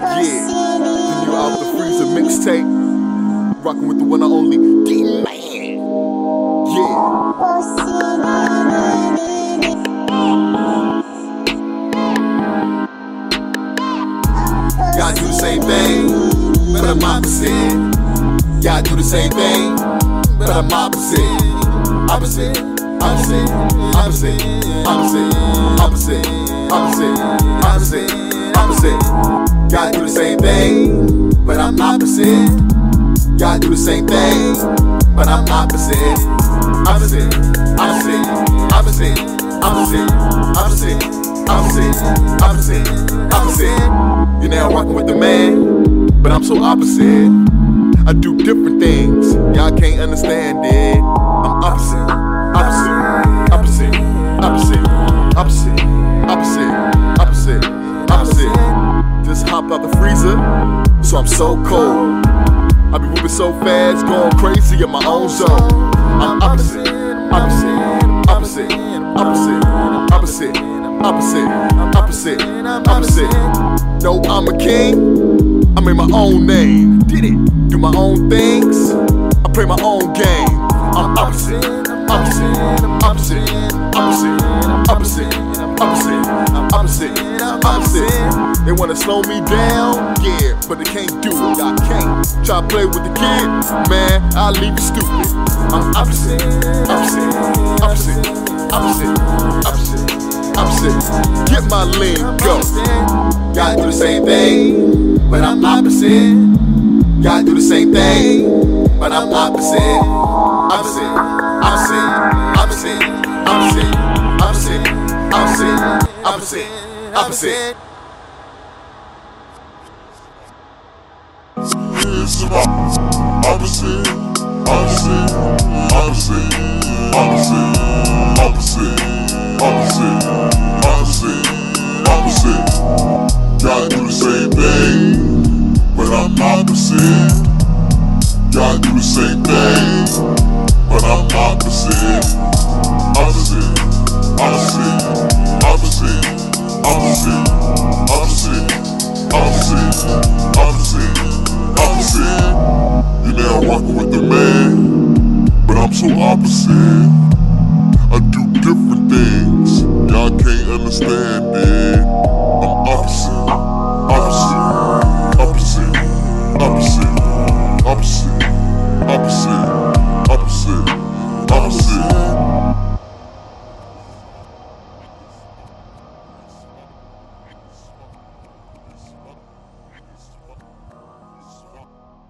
Yeah, new out the freezer mixtape. Rocking with the one and only D Man. Yeah. Y'all do the same thing, but I'm opposite. Y'all do the same thing, but I'm opposite. Opposite, opposite, opposite, opposite, opposite, opposite, opposite, opposite. Y'all do the same thing, but I'm opposite. Y'all do the same thing, but I'm opposite. Opposite, opposite, opposite, opposite, opposite, opposite, opposite, opposite. You're now rocking with the man, but I'm so opposite. I do different things, y'all can't understand it. I'm opposite, so cold. I be moving so fast, going crazy in my own zone. I'm opposite, opposite, opposite, opposite, opposite, opposite, opposite, opposite. No, I'm a king. I made my own name. Did it? Do my own things. I play my own game. I'm opposite, opposite, opposite, opposite, opposite, They wanna slow me down, yeah, but they can't do it. I can't. Try to play with the kid, man, I'll leave you stupid. I'm opposite, opposite, opposite, opposite, opposite, opposite. Get my lingo. Y'all do the same thing, but I'm opposite. Y'all do the same thing, but I'm opposite. Opposite, opposite, opposite, opposite, opposite, opposite, opposite, opposite. It's opposite, opposite, opposite, opposite, opposite, opposite, opposite, opposite. Y'all do the same thing, but I'm opposite. Y'all do the same thing, but I'm opposite. Opposite, opposite, opposite, opposite, opposite, opposite, opposite, opposite. You now rockin' with the man, but I'm so opposite. I do different things, y'all can't understand it.